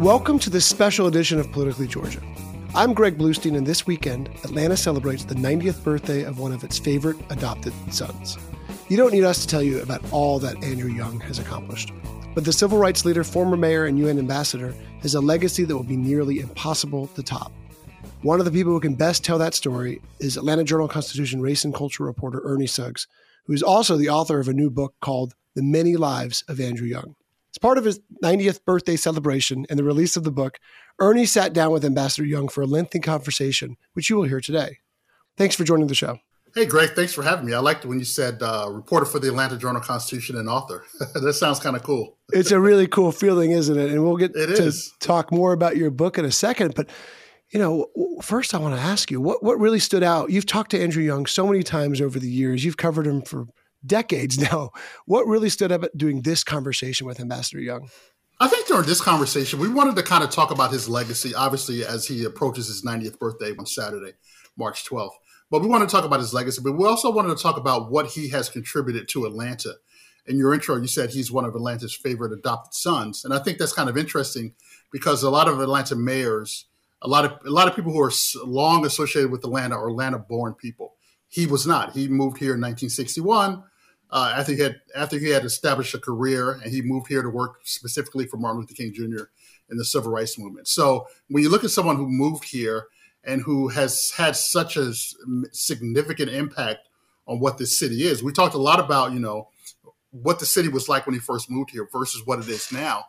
Welcome to this special edition of Politically Georgia. I'm Greg Bluestein, and this weekend, Atlanta celebrates the 90th birthday of one of its favorite adopted sons. You don't need us to tell you about all that Andrew Young has accomplished. But the civil rights leader, former mayor, and UN ambassador has a legacy that will be nearly impossible to top. One of the people who can best tell that story is Atlanta Journal Constitution race and culture reporter Ernie Suggs, who is also the author of a new book called The Many Lives of Andrew Young. Part of his 90th birthday celebration and the release of the book, Ernie sat down with Ambassador Young for a lengthy conversation, which you will hear today. Thanks for joining the show. Hey, Greg, thanks for having me. I liked when you said uh, reporter for the Atlanta Journal Constitution and author. that sounds kind of cool. It's a really cool feeling, isn't it? And we'll get It to is. talk more about your book in a second. But, you know, first I want to ask you what, what really stood out? You've talked to Andrew Young so many times over the years, you've covered him for decades now. What really stood about doing this conversation with Ambassador Young? I think during this conversation, we wanted to kind of talk about his legacy, obviously, as he approaches his 90th birthday on Saturday, March 12th. But we want to talk about his legacy, but we also wanted to talk about what he has contributed to Atlanta. In your intro, you said he's one of Atlanta's favorite adopted sons. And I think that's kind of interesting because a lot of Atlanta mayors, a lot of a lot of people who are long associated with Atlanta are Atlanta-born people. He was not. He moved here in 1961 uh, after he had after he had established a career, and he moved here to work specifically for Martin Luther King Jr. in the civil rights movement. So when you look at someone who moved here and who has had such a significant impact on what this city is, we talked a lot about you know what the city was like when he first moved here versus what it is now,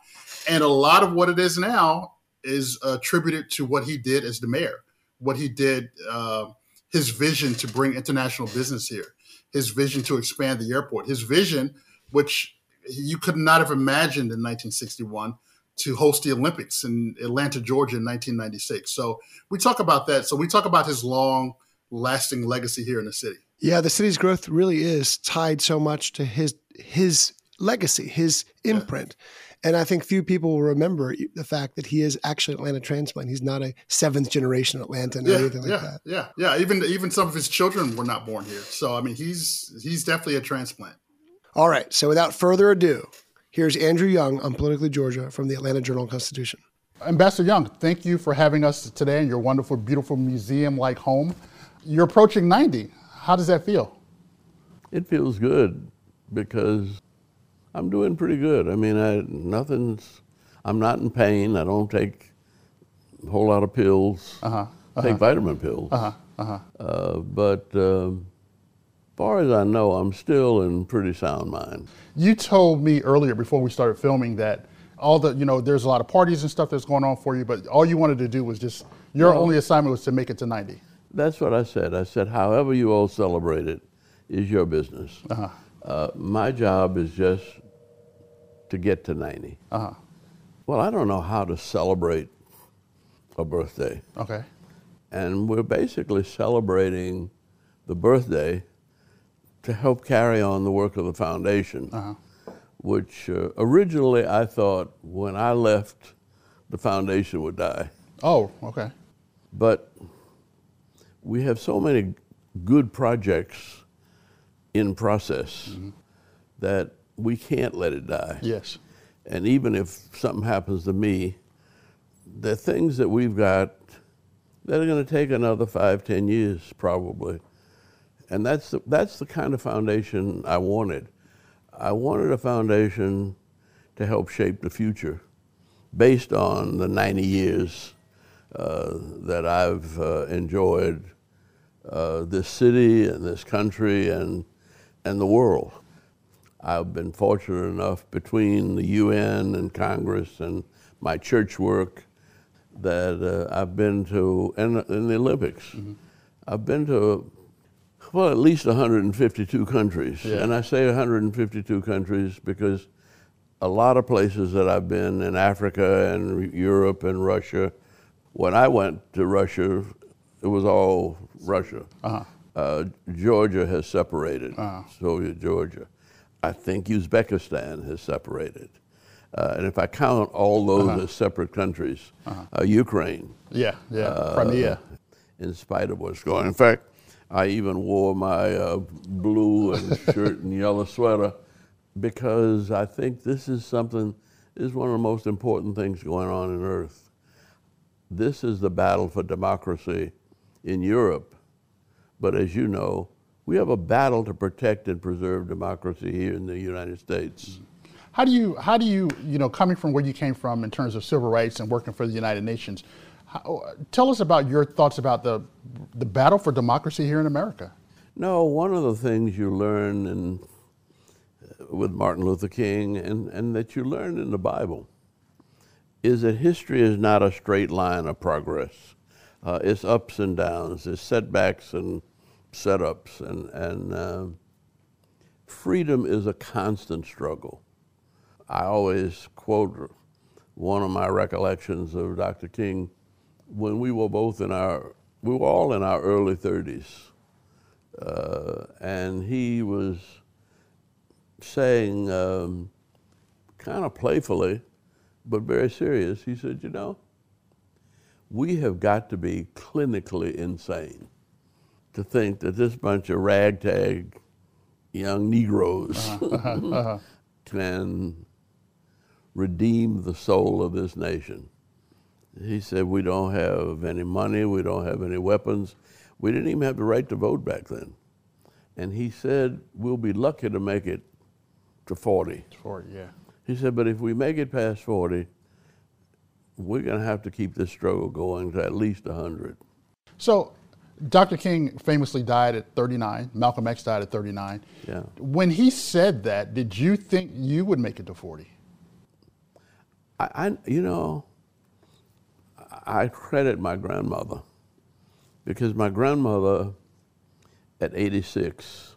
and a lot of what it is now is attributed to what he did as the mayor, what he did, uh, his vision to bring international business here his vision to expand the airport, his vision, which you could not have imagined in 1961, to host the Olympics in Atlanta, Georgia in 1996. So we talk about that. So we talk about his long lasting legacy here in the city. Yeah, the city's growth really is tied so much to his his legacy, his imprint. And I think few people will remember the fact that he is actually Atlanta transplant. He's not a seventh generation Atlantan or Yeah, anything like yeah, that. yeah, yeah. Even even some of his children were not born here. So I mean, he's he's definitely a transplant. All right. So without further ado, here's Andrew Young on Politically Georgia from the Atlanta Journal Constitution. Ambassador Young, thank you for having us today in your wonderful, beautiful museum like home. You're approaching 90. How does that feel? It feels good because I'm doing pretty good. I mean, I, nothing's, I'm not in pain. I don't take a whole lot of pills. Uh-huh, I take uh-huh. vitamin pills. Uh-huh, uh-huh. Uh, but um, as far as I know, I'm still in pretty sound mind. You told me earlier before we started filming that all the, you know, there's a lot of parties and stuff that's going on for you, but all you wanted to do was just, your No. only assignment was to make it to 90. That's what I said. I said, however you all celebrate it is your business. Uh-huh. Uh, my job is just to get to 90. Uh-huh. Well, I don't know how to celebrate a birthday. Okay. And we're basically celebrating the birthday to help carry on the work of the foundation, Uh-huh. which uh, originally I thought when I left, the foundation would die. Oh, okay. But we have so many good projects in process that we can't let it die. Yes. And even if something happens to me, the things that we've got that are going to take another five, ten years probably. And that's the, that's the kind of foundation I wanted. I wanted a foundation to help shape the future based on the 90 years uh, that I've uh, enjoyed uh, this city and this country and, and the world. I've been fortunate enough between the UN and Congress and my church work that uh, I've been to, and, and the Olympics. Mm-hmm. I've been to, well, at least 152 countries. Yeah. And I say 152 countries because a lot of places that I've been in Africa and Europe and Russia, when I went to Russia, it was all Russia. Uh-huh. Uh, Georgia has separated, uh-huh. Soviet Georgia. I think Uzbekistan has separated. Uh, and if I count all those uh-huh. as separate countries, uh-huh. uh, Ukraine. Yeah, yeah, uh, Crimea. In spite of what's going on. In fact, I even wore my uh, blue and shirt and yellow sweater because I think this is something, this is one of the most important things going on in Earth. This is the battle for democracy in Europe. But as you know, we have a battle to protect and preserve democracy here in the United States. How do you, how do you, you know, coming from where you came from in terms of civil rights and working for the United Nations, how, tell us about your thoughts about the, the battle for democracy here in America. No, one of the things you learn in, with Martin Luther King and, and that you learn in the Bible is that history is not a straight line of progress. Uh, it's ups and downs, it's setbacks and setups, and, and uh, freedom is a constant struggle. I always quote one of my recollections of Dr. King when we were both in our, we were all in our early 30s. Uh, and he was saying, um, kind of playfully, but very serious, he said, You know, we have got to be clinically insane to think that this bunch of ragtag young Negroes uh-huh, uh-huh, uh-huh. can redeem the soul of this nation. He said, We don't have any money, we don't have any weapons. We didn't even have the right to vote back then. And he said, We'll be lucky to make it to 40. 40, yeah. He said, But if we make it past 40, we're going to have to keep this struggle going to at least 100. So, Dr. King famously died at 39. Malcolm X died at 39. Yeah. When he said that, did you think you would make it to 40? I, I you know, I credit my grandmother because my grandmother at 86,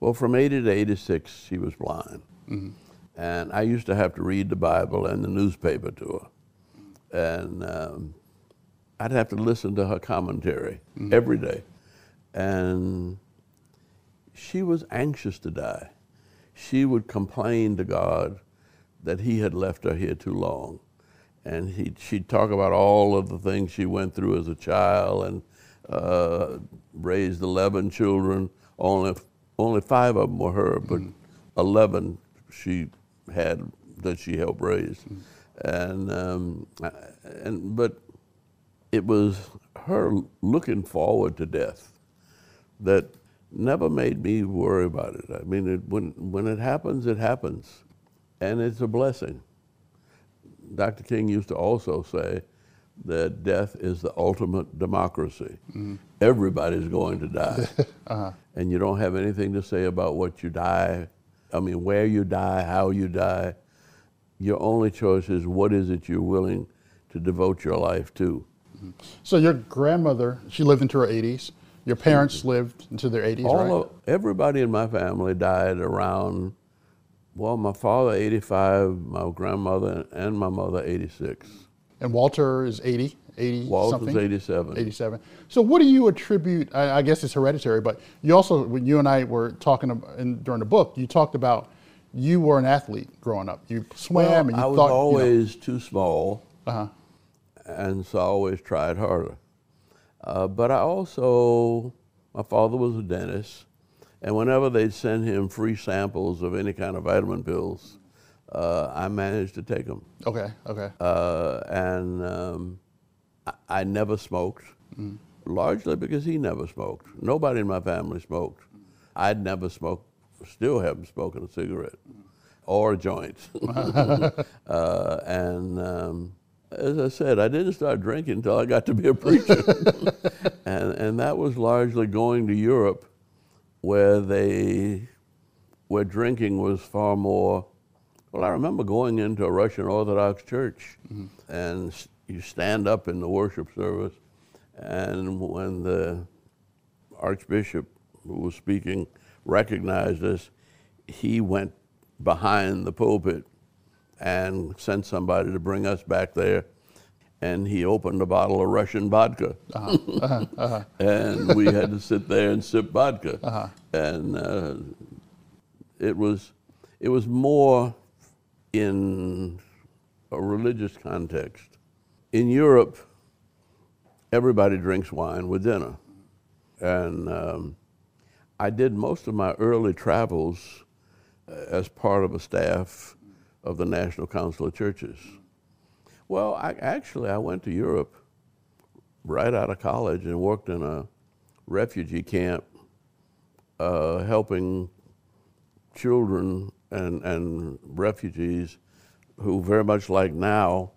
well, from 80 to 86, she was blind. Mm-hmm. And I used to have to read the Bible and the newspaper to her and um, I'd have to listen to her commentary mm-hmm. every day. And she was anxious to die. She would complain to God that He had left her here too long. And he, she'd talk about all of the things she went through as a child and uh, raised 11 children. Only, only five of them were her, but mm-hmm. 11 she had that she helped raise. Mm-hmm and um, and but it was her looking forward to death that never made me worry about it. I mean, it, when when it happens, it happens, and it's a blessing. Dr. King used to also say that death is the ultimate democracy. Mm-hmm. Everybody's going to die, uh-huh. and you don't have anything to say about what you die. I mean, where you die, how you die your only choice is what is it you're willing to devote your life to. Mm-hmm. So your grandmother, she lived into her 80s. Your parents lived into their 80s, All right? Of, everybody in my family died around, well, my father 85, my grandmother and my mother 86. And Walter is 80, 80 Walter's something? 87. 87. So what do you attribute, I, I, guess it's hereditary, but you also, when you and I were talking about, in, during the book, you talked about you were an athlete growing up. You swam well, and you I was thought, always you know, too small, uh-huh. And so I always tried harder. Uh, but I also, my father was a dentist, and whenever they'd send him free samples of any kind of vitamin pills, uh, I managed to take them. Okay, okay. Uh, and um, I, I, never smoked, mm. largely because he never smoked. Nobody in my family smoked. I'd never smoked still haven't smoked a cigarette. or joints. uh, and um, as I said, I didn't start drinking until I got to be a preacher. and, and that was largely going to Europe where they, where drinking was far more, well, I remember going into a Russian Orthodox church mm-hmm. and you stand up in the worship service and when the Archbishop who was speaking recognized us, he went behind the pulpit and sent somebody to bring us back there. And he opened a bottle of Russian vodka. Uh-huh. Uh-huh. Uh-huh. and we had to sit there and sip vodka. Uh-huh. And uh, it, was, it was more in a religious context. In Europe, everybody drinks wine with dinner. And um, I did most of my early travels uh, as part of a staff of the National Council of Churches. Well, I, actually, I went to Europe right out of college and worked in a refugee camp uh, helping children and, and refugees who, very much like now,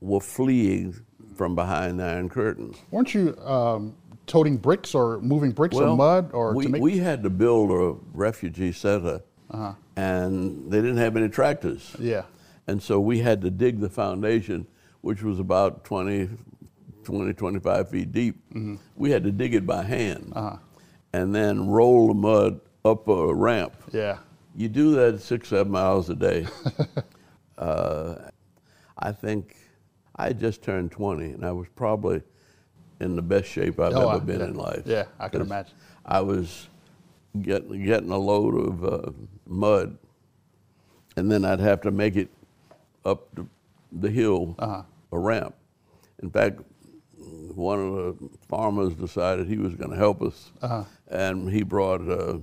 were fleeing from behind the Iron Curtain. Weren't you um, toting bricks or moving bricks well, or mud? or we, make... we had to build a refugee center, uh-huh. and they didn't have any tractors. Yeah. And so we had to dig the foundation, which was about 20, 20 25 feet deep. Mm-hmm. We had to dig it by hand uh-huh. and then roll the mud up a ramp. Yeah. You do that six, seven miles a day. uh, I think I just turned 20, and I was probably in the best shape I've oh, ever been yeah. in life. Yeah, I can imagine. I was getting getting a load of uh, mud, and then I'd have to make it up the, the hill, uh-huh. a ramp. In fact, one of the farmers decided he was going to help us, uh-huh. and he brought uh,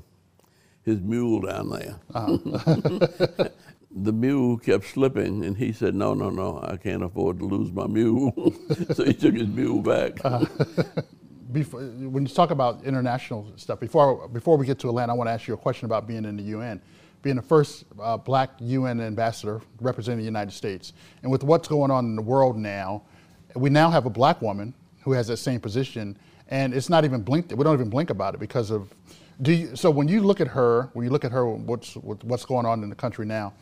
his mule down there. Uh-huh. the mule kept slipping, and he said, "No, no, no, I can't afford to lose my mule." so he took his mule back. Before, when you talk about international stuff, before before we get to Atlanta, I want to ask you a question about being in the UN, being the first uh, black UN ambassador representing the United States, and with what's going on in the world now, we now have a black woman who has that same position, and it's not even blinked. We don't even blink about it because of. Do you, so when you look at her, when you look at her, what's what's going on in the country now?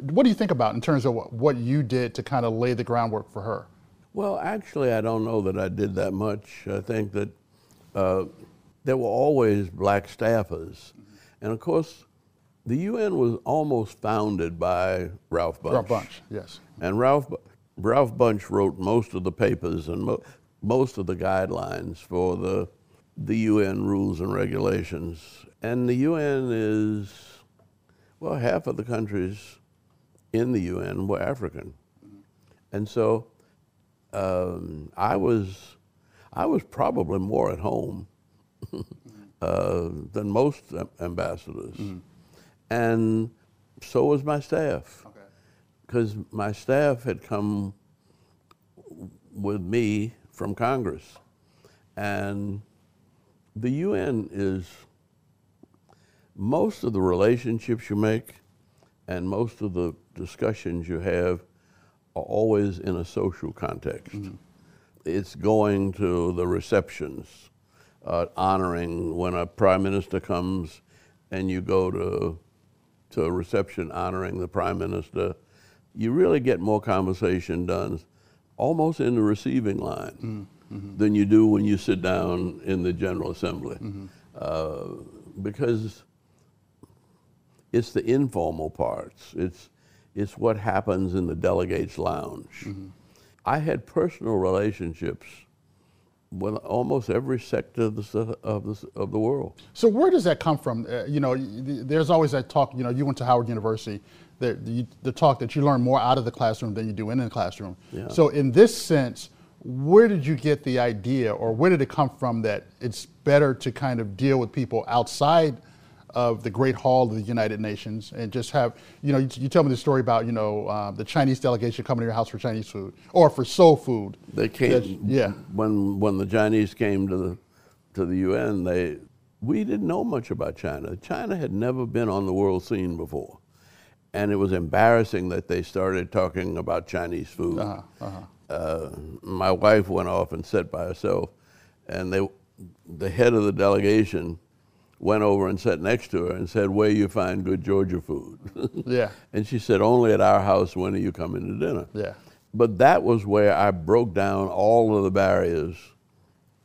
What do you think about in terms of what you did to kind of lay the groundwork for her? Well, actually, I don't know that I did that much. I think that uh, there were always black staffers. And of course, the UN was almost founded by Ralph Bunche. Ralph Bunche, yes. And Ralph, Ralph Bunche wrote most of the papers and mo- most of the guidelines for the, the UN rules and regulations. And the UN is, well, half of the countries in the UN were African. And so um, I was I was probably more at home uh, than most ambassadors, mm-hmm. and so was my staff. Because okay. my staff had come with me from Congress, and the UN is most of the relationships you make and most of the discussions you have always in a social context. Mm-hmm. It's going to the receptions, uh, honoring when a prime minister comes and you go to, to a reception honoring the prime minister. You really get more conversation done almost in the receiving line mm-hmm. than you do when you sit down in the General Assembly. Mm-hmm. Uh, because it's the informal parts. It's, it's what happens in the delegates' lounge. Mm-hmm. I had personal relationships with almost every sector of the, of the, of the world. So where does that come from? Uh, you know, there's always that talk, you know, you went to Howard University, the, the, the, talk that you learn more out of the classroom than you do in the classroom. Yeah. So in this sense, where did you get the idea or where did it come from that it's better to kind of deal with people outside of the Great Hall of the United Nations and just have, you know, you, you tell me the story about, you know, uh, the Chinese delegation coming to your house for Chinese food or for soul food. They came, yeah. When, when the Chinese came to the, to the UN, they, we didn't know much about China. China had never been on the world scene before. and it was embarrassing that they started talking about Chinese food. Uh-huh, uh-huh. Uh, my wife went off and sat by herself, and they, the head of the delegation went over and sat next to her and said, "Where you find good Georgia food?" Yeah. And she said, "Only at our house. When are you coming to dinner?" Yeah. But that was where I broke down all of the barriers.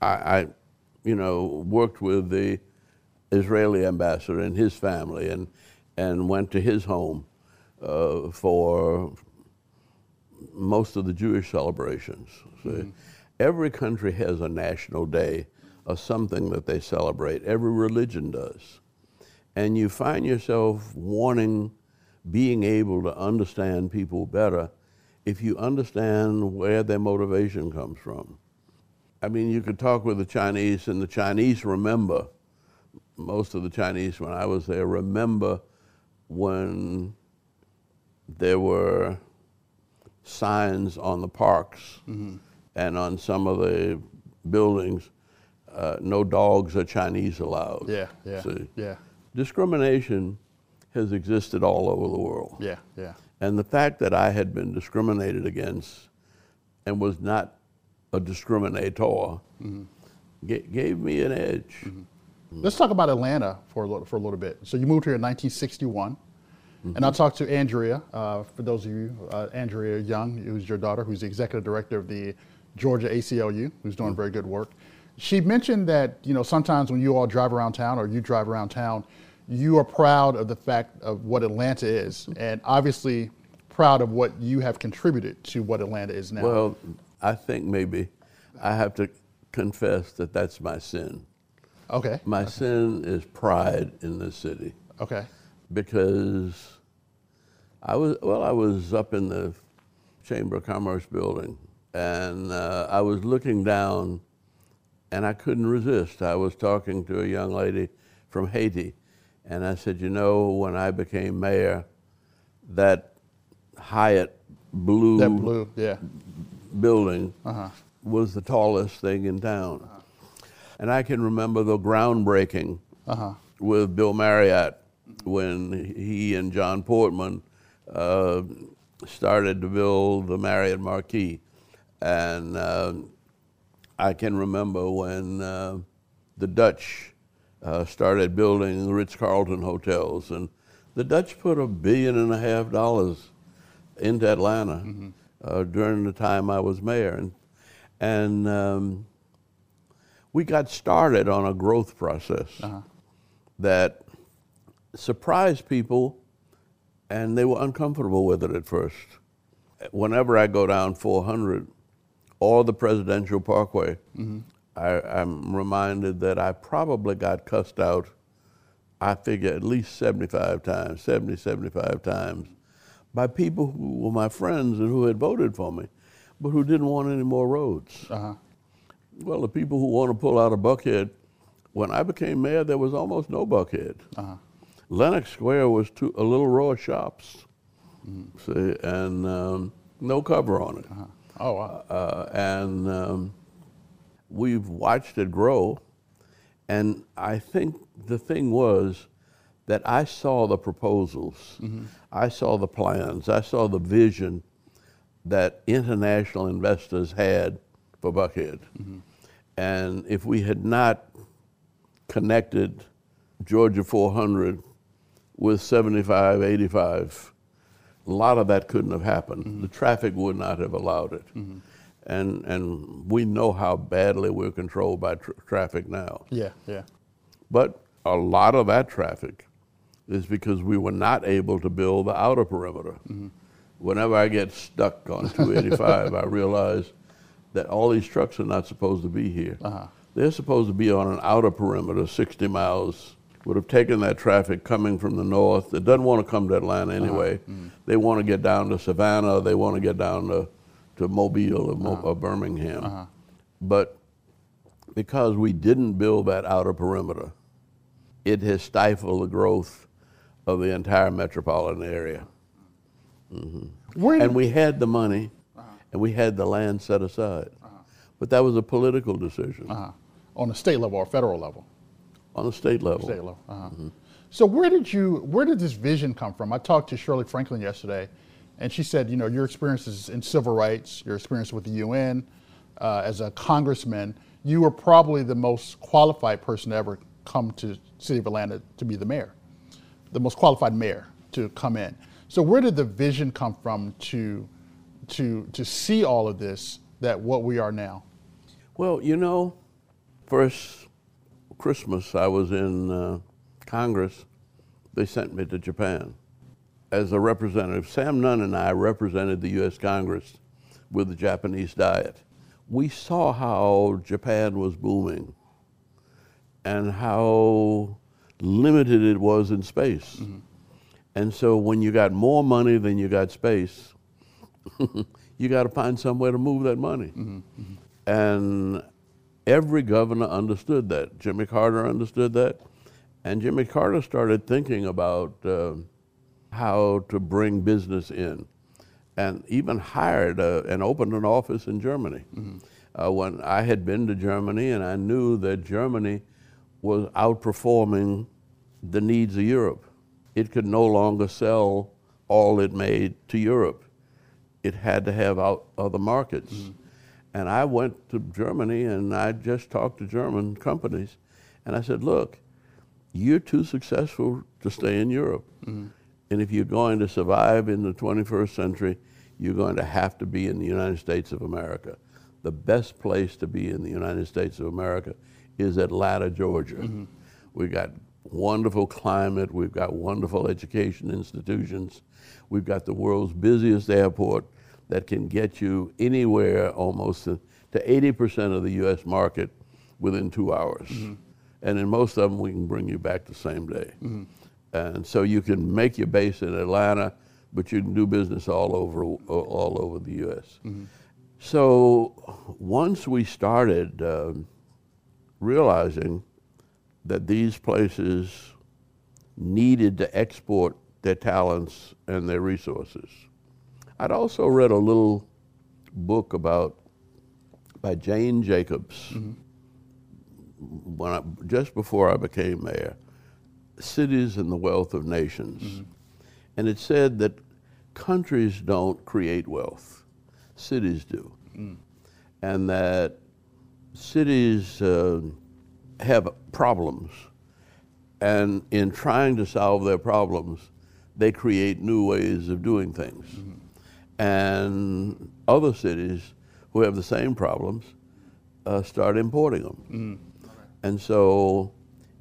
I, I you know, worked with the Israeli ambassador and his family, and and went to his home uh, for most of the Jewish celebrations. See? Every country has a national day or something that they celebrate. Every religion does. And you find yourself wanting, being able to understand people better if you understand where their motivation comes from. I mean, you could talk with the Chinese, and the Chinese remember, most of the Chinese when I was there, remember when there were signs on the parks mm-hmm. and on some of the buildings, uh, no dogs or Chinese allowed. Yeah, yeah, See? yeah. Discrimination has existed all over the world. Yeah, yeah. And the fact that I had been discriminated against and was not a discriminator ga- gave me an edge. Let's talk about Atlanta for a little, for a little bit. So you moved here in 1961, and I talked to Andrea. Uh, for those of you, uh, Andrea Young, who's your daughter, who's the executive director of the Georgia ACLU, who's doing very good work. She mentioned that you know sometimes when you all drive around town or you drive around town, you are proud of the fact of what Atlanta is, and obviously proud of what you have contributed to what Atlanta is now. Well, I think maybe I have to confess that that's my sin. okay. My sin is pride in this city Okay. because I was well. I was up in the Chamber of Commerce building, and uh, I was looking down, and I couldn't resist. I was talking to a young lady from Haiti, and I said, "You know, when I became mayor, that Hyatt blue, That blue, yeah. building Uh-huh. was the tallest thing in town. And I can remember the groundbreaking Uh-huh. with Bill Marriott when he and John Portman uh, started to build the Marriott Marquis. And uh, I can remember when uh, the Dutch uh, started building the Ritz Carlton hotels. And the Dutch put a billion and a half dollars into Atlanta uh, during the time I was mayor. And, and um, we got started on a growth process that surprised people, and they were uncomfortable with it at first. Whenever I go down 400 or the Presidential Parkway, I, I'm reminded that I probably got cussed out, I figure at least 75 times, 70, 75 times, by people who were my friends and who had voted for me, but who didn't want any more roads. Uh-huh. Well, the people who want to pull out a Buckhead, when I became mayor, there was almost no Buckhead. Uh-huh. Lenox Square was two, a little row of shops, mm-hmm. see, and um, no cover on it. Uh-huh. Oh wow. Uh, and um, we've watched it grow. And I think the thing was that I saw the proposals, I saw the plans, I saw the vision that international investors had for Buckhead. And if we had not connected Georgia 400 with 75, 85, a lot of that couldn't have happened. Mm-hmm. The traffic would not have allowed it. Mm-hmm. And, and we know how badly we're controlled by tr- traffic now. Yeah, yeah. But a lot of that traffic is because we were not able to build the outer perimeter. Mm-hmm. Whenever I get stuck on 285, I realize that all these trucks are not supposed to be here. Uh-huh. They're supposed to be on an outer perimeter, 60 miles. Would have taken that traffic coming from the north that doesn't want to come to Atlanta uh-huh. anyway. Mm-hmm. They want to get down to Savannah, they want to get down to, to Mobile or, Mo- uh-huh. or Birmingham. Uh-huh. But because we didn't build that outer perimeter, it has stifled the growth of the entire metropolitan area. Mhm. And we had the money and we had the land set aside. But that was a political decision Uh-huh. On the state level or federal level? On the state level. State level. Uh-huh. So where did you where did this vision come from? I talked to Shirley Franklin yesterday, and she said, you know, your experiences in civil rights, your experience with the UN, uh, as a congressman, you were probably the most qualified person to ever come to City of Atlanta to be the mayor, the most qualified mayor to come in. So where did the vision come from to to to see all of this that what we are now? Well, you know, first Christmas I was in uh, Congress. They sent me to Japan as a representative. Sam Nunn and I represented the U.S. Congress with the Japanese Diet. We saw how Japan was booming and how limited it was in space. Mm-hmm. And so when you got more money than you got space, you got to find somewhere to move that money. Mm-hmm. Mm-hmm. And every governor understood that. Jimmy Carter understood that. And Jimmy Carter started thinking about uh, how to bring business in and even hired uh, and opened an office in Germany. Mm-hmm. Uh, when I had been to Germany and I knew that Germany was outperforming the needs of Europe. It could no longer sell all it made to Europe. It had to have out other markets. Mm-hmm. And I went to Germany and I just talked to German companies and I said, look, you're too successful to stay in Europe. Mm-hmm. And if you're going to survive in the 21st century, you're going to have to be in the United States of America. The best place to be in the United States of America is Atlanta, Georgia. Mm-hmm. We've got wonderful climate, we've got wonderful education institutions, we've got the world's busiest airport that can get you anywhere almost to, to 80% of the US market within two hours. Mm-hmm and in most of them we can bring you back the same day. Mm-hmm. And so you can make your base in Atlanta, but you can do business all over all over the U.S. Mm-hmm. So once we started uh, realizing that these places needed to export their talents and their resources, I'd also read a little book about by Jane Jacobs. Mm-hmm when I, just before I became mayor, cities and the wealth of nations. Mm-hmm. And it said that countries don't create wealth, cities do. Mm. And that cities uh, have problems. And in trying to solve their problems, they create new ways of doing things. Mm-hmm. And other cities who have the same problems uh, start importing them. Mm. And so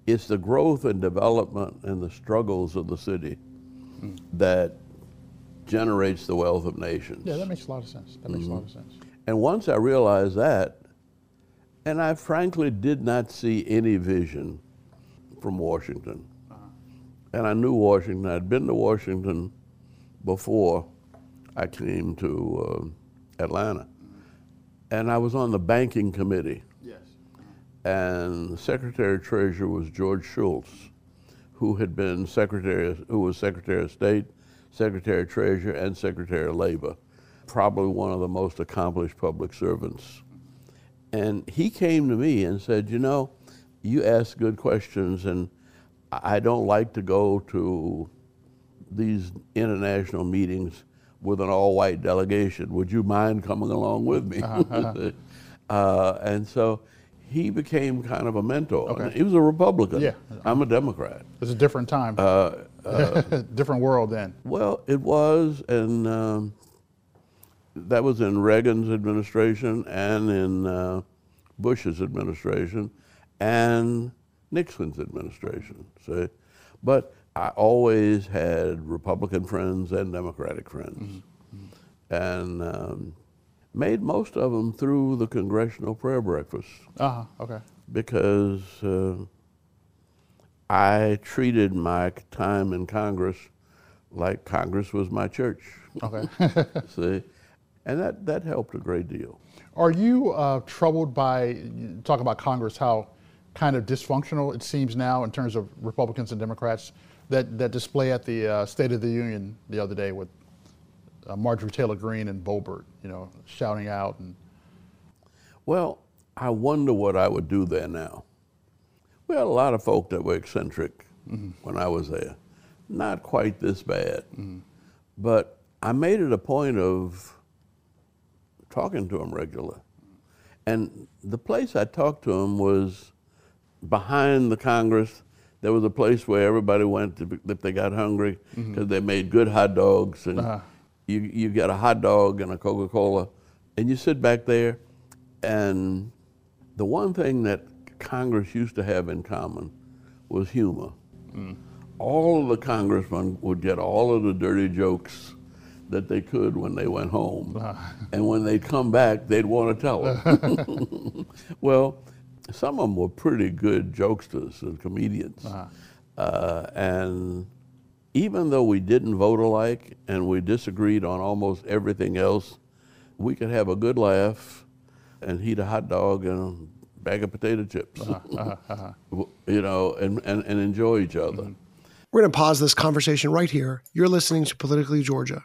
it's the growth and development and the struggles of the city mm. that generates the wealth of nations. Yeah, that makes a lot of sense. That makes mm-hmm. a lot of sense. And once I realized that, and I frankly did not see any vision from Washington. Uh-huh. And I knew Washington. I'd been to Washington before I came to uh, Atlanta. And I was on the banking committee Yes. and the Secretary of Treasury was George Shultz, who had been Secretary, who was Secretary of State, Secretary of Treasury, and Secretary of Labor, probably one of the most accomplished public servants. And he came to me and said, you know, you ask good questions, and I don't like to go to these international meetings with an all-white delegation. Would you mind coming along with me? Uh-huh. uh, and so he became kind of a mentor. Okay. He was a Republican. Yeah. I'm a Democrat. It's a different time. Uh, uh, different world then. Well, it was, and um, that was in Reagan's administration and in uh, Bush's administration and Nixon's administration. See, but I always had Republican friends and Democratic friends, mm-hmm. and. Um, made most of them through the congressional prayer breakfast. Uh huh. Okay. Because uh, I treated my time in Congress like Congress was my church. Okay. See, and that that helped a great deal. Are you uh, troubled by talk about Congress how kind of dysfunctional it seems now in terms of Republicans and Democrats that that display at the uh, State of the Union the other day with uh, Marjorie Taylor Greene and Boebert, you know, shouting out and. Well, I wonder what I would do there now. We had a lot of folk that were eccentric mm-hmm. when I was there. Not quite this bad. Mm-hmm. But I made it a point of talking to him regularly. And the place I talked to him was behind the Congress. There was a place where everybody went to, if they got hungry because mm-hmm. they made good hot dogs. And uh-huh. you, you get a hot dog and a Coca Cola, and you sit back there. And the one thing that Congress used to have in common was humor. Mm. All of the congressmen would get all of the dirty jokes that they could when they went home. Uh. And when they'd come back, they'd want to tell them. well, some of them were pretty good jokesters and comedians. Uh-huh. Uh, and even though we didn't vote alike and we disagreed on almost everything else, we could have a good laugh and eat a hot dog and a bag of potato chips, uh-huh, uh-huh, uh-huh. you know, and, and, and enjoy each other. Mm-hmm. We're going to pause this conversation right here. You're listening to Politically Georgia.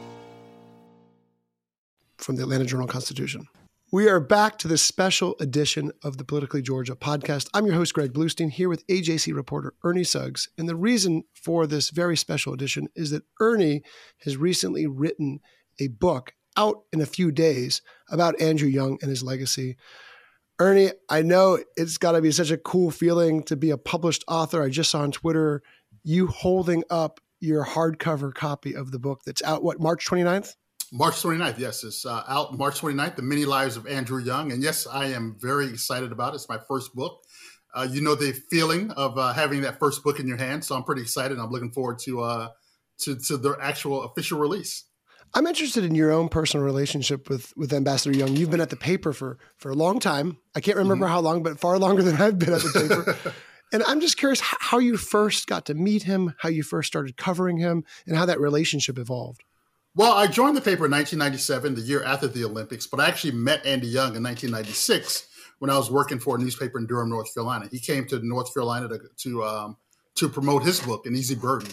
from the Atlanta Journal Constitution. We are back to this special edition of the Politically Georgia podcast. I'm your host, Greg Bluestein, here with AJC reporter Ernie Suggs. And the reason for this very special edition is that Ernie has recently written a book out in a few days about Andrew Young and his legacy. Ernie, I know it's got to be such a cool feeling to be a published author. I just saw on Twitter you holding up your hardcover copy of the book that's out, what, March 29th? March 29th, yes, it's uh, out March 29th, The Many Lives of Andrew Young. And yes, I am very excited about it. It's my first book. Uh, you know the feeling of uh, having that first book in your hand, so I'm pretty excited. I'm looking forward to uh, to, to the actual official release. I'm interested in your own personal relationship with with Ambassador Young. You've been at the paper for for a long time. I can't remember mm-hmm. how long, but far longer than I've been at the paper. and I'm just curious how you first got to meet him, how you first started covering him, and how that relationship evolved. Well, I joined the paper in 1997, the year after the Olympics, but I actually met Andy Young in 1996 when I was working for a newspaper in Durham, North Carolina. He came to North Carolina to to, um, to promote his book, An Easy Burden,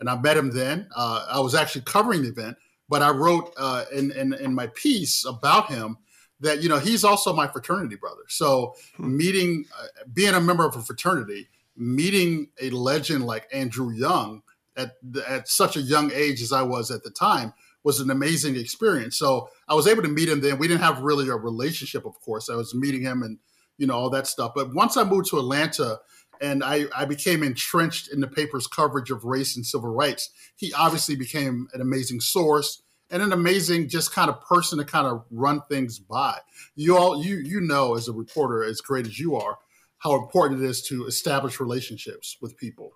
and I met him then. Uh, I was actually covering the event, but I wrote uh, in, in, in my piece about him that you know he's also my fraternity brother. So hmm. meeting, uh, being a member of a fraternity, meeting a legend like Andrew Young at at such a young age as I was at the time was an amazing experience. So I was able to meet him then. We didn't have really a relationship, of course. I was meeting him and you know all that stuff. But once I moved to Atlanta and I, I became entrenched in the paper's coverage of race and civil rights, he obviously became an amazing source and an amazing just kind of person to kind of run things by. You all you you know as a reporter, as great as you are, how important it is to establish relationships with people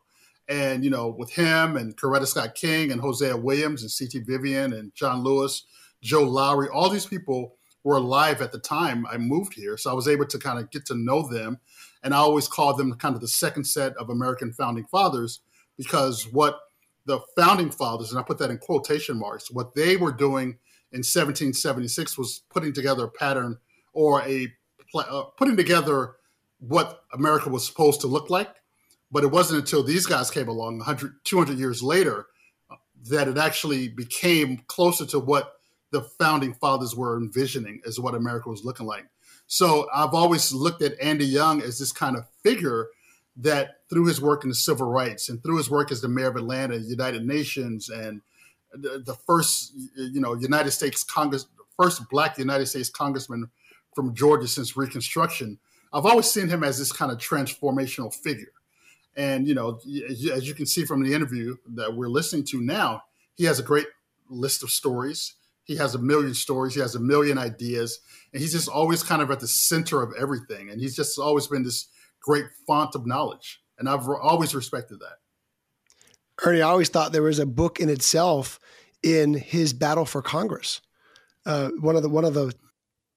and, you know, with him and Coretta Scott King and Hosea Williams and C.T. Vivian and John Lewis, Joe Lowery, all these people were alive at the time I moved here. So I was able to kind of get to know them. And I always call them kind of the second set of American founding fathers because what the founding fathers, and I put that in quotation marks, what they were doing in 1776 was putting together a pattern or a uh, putting together what America was supposed to look like but it wasn't until these guys came along 100, 200 years later that it actually became closer to what the founding fathers were envisioning as what America was looking like. So I've always looked at Andy Young as this kind of figure that through his work in the civil rights and through his work as the mayor of Atlanta, United Nations, and the first, you know, United States Congress, first black United States congressman from Georgia since Reconstruction, I've always seen him as this kind of transformational figure And you know, as you can see from the interview that we're listening to now, he has a great list of stories. He has a million stories. He has a million ideas, and he's just always kind of at the center of everything. And he's just always been this great font of knowledge, and I've always respected that. Ernie, I always thought there was a book in itself in his battle for Congress. Uh, one of the one of the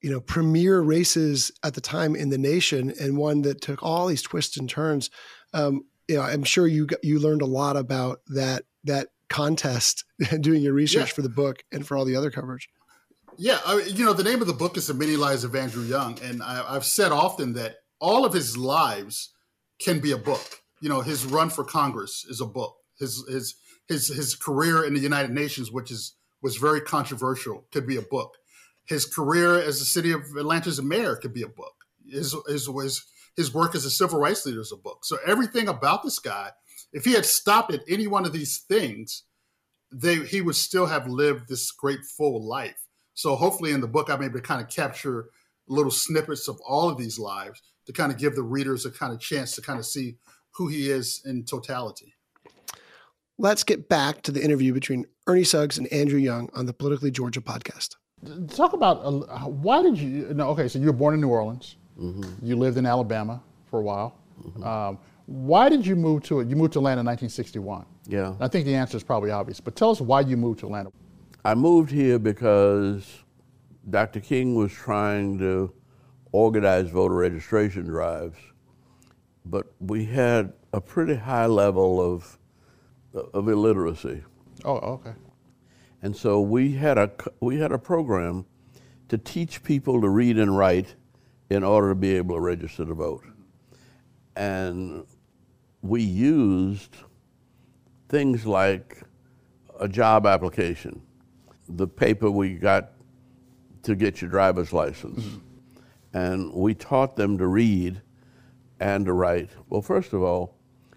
you know premier races at the time in the nation, and one that took all these twists and turns. Um, you know, I'm sure you you learned a lot about that that contest doing your research yeah. for the book and for all the other coverage. Yeah, I, you know, the name of the book is The Many Lives of Andrew Young, and I, I've said often that all of his lives can be a book. You know, his run for Congress is a book. His his his his career in the United Nations, which is was very controversial, could be a book. His career as the city of Atlanta's mayor could be a book. His his his, his work as a civil rights leader is a book. So everything about this guy, if he had stopped at any one of these things, they he would still have lived this great full life. So hopefully in the book I'm able to kind of capture little snippets of all of these lives to kind of give the readers a kind of chance to kind of see who he is in totality. Let's get back to the interview between Ernie Suggs and Andrew Young on the Politically Georgia podcast. Talk about uh, why did you? No, okay, so you were born in New Orleans. Mm-hmm. You lived in Alabama for a while. Mm-hmm. Um, why did you move to it? You moved to Atlanta in 1961. Yeah. I think the answer is probably obvious, but tell us why you moved to Atlanta. I moved here because Dr. King was trying to organize voter registration drives, but we had a pretty high level of of illiteracy. Oh, okay. And so we had a we had a program to teach people to read and write in order to be able to register to vote. And we used things like a job application, the paper we got to get your driver's license. Mm-hmm. And we taught them to read and to write. Well, first of all,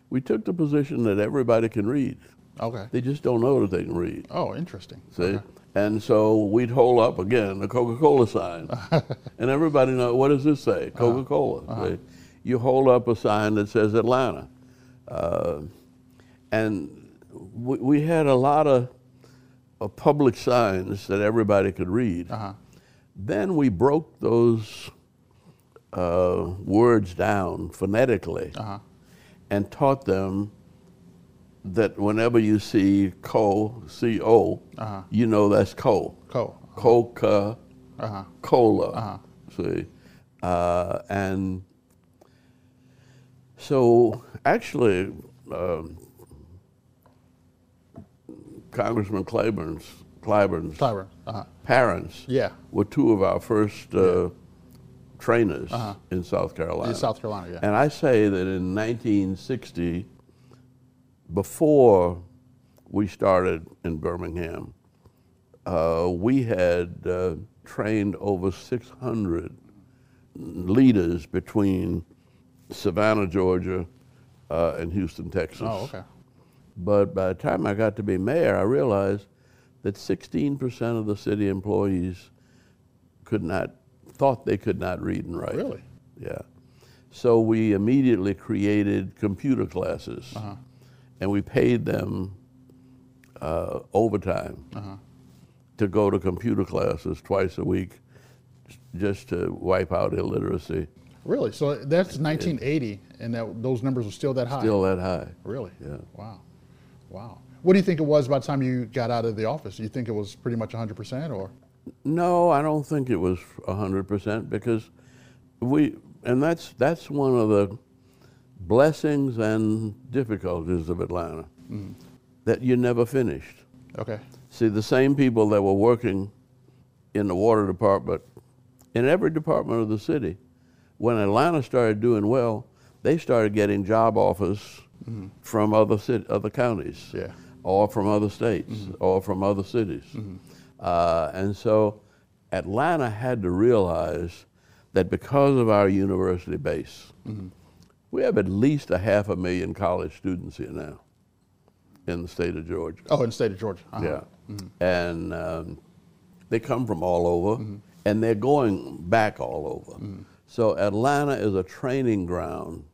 we took the position that everybody can read. Okay. They just don't know that they can read. Oh, interesting. See? Okay. And so we'd hold up again the Coca-Cola sign, and everybody know what does this say? Uh-huh. Coca-Cola. Uh-huh. Uh-huh. You hold up a sign that says Atlanta, uh, and we, we, had a lot of, of, public signs that everybody could read. Uh-huh. Then we broke those uh, words down phonetically uh-huh. and taught them that whenever you see co, C O, uh-huh. you know that's co. Co. Coca uh-huh. Cola. Uh-huh. See? Uh, and so actually, um, Congressman Clyburn's, Clyburn's Clyburn. Uh-huh. parents yeah. were two of our first uh, yeah. trainers uh-huh. in South Carolina. In South Carolina, yeah. And I say that in 1960, before we started in Birmingham, uh, we had uh, trained over 600 leaders between Savannah, Georgia, uh, and Houston, Texas. Oh, okay. But by the time I got to be mayor, I realized that 16% of the city employees could not, thought they could not read and write. Really? Yeah. So we immediately created computer classes. Uh-huh and we paid them uh, overtime uh-huh. to go to computer classes twice a week just to wipe out illiteracy. Really? So that's 1980, it, and that, those numbers are still that high? Still that high. Really? Yeah. Wow. Wow. What do you think it was by the time you got out of the office? Do you think it was pretty much 100% or? No, I don't think it was 100% because we, and that's, that's one of the blessings and difficulties of Atlanta mm. that you never finished. Okay. See, the same people that were working in the water department, in every department of the city, when Atlanta started doing well, they started getting job offers mm-hmm. from other city, other counties, yeah. or from other states, mm-hmm. or from other cities, mm-hmm. uh, and so Atlanta had to realize that because of our university base, mm-hmm. We have at least a half a million college students here now in the state of Georgia. Oh, in the state of Georgia. Uh-huh. Yeah. Mm-hmm. And um, they come from all over, mm-hmm. and they're going back all over. Mm-hmm. So Atlanta is a training ground.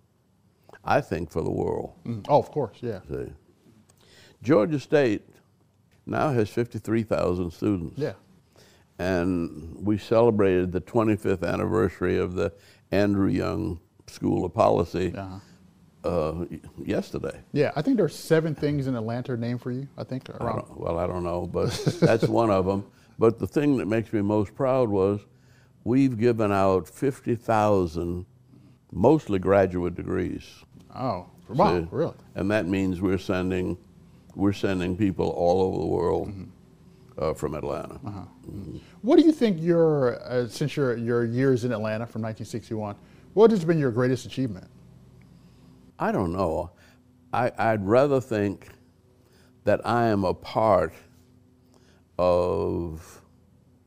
I think, for the world. Mm. Oh, of course, yeah. See. Georgia State now has 53,000 students. Yeah. And we celebrated the 25th anniversary of the Andrew Young School of Policy Uh-huh. uh, yesterday. Yeah, I think there are seven things in Atlanta named for you. I think I well, I don't know, but that's one of them. But the thing that makes me most proud was we've given out 50,000, mostly graduate degrees. Oh, wow, See? really? And that means we're sending, we're sending people all over the world uh, from Atlanta. Mhm. What do you think your uh, since your your years in Atlanta from 1961? What has been your greatest achievement? I don't know. I, I'd rather think that I am a part of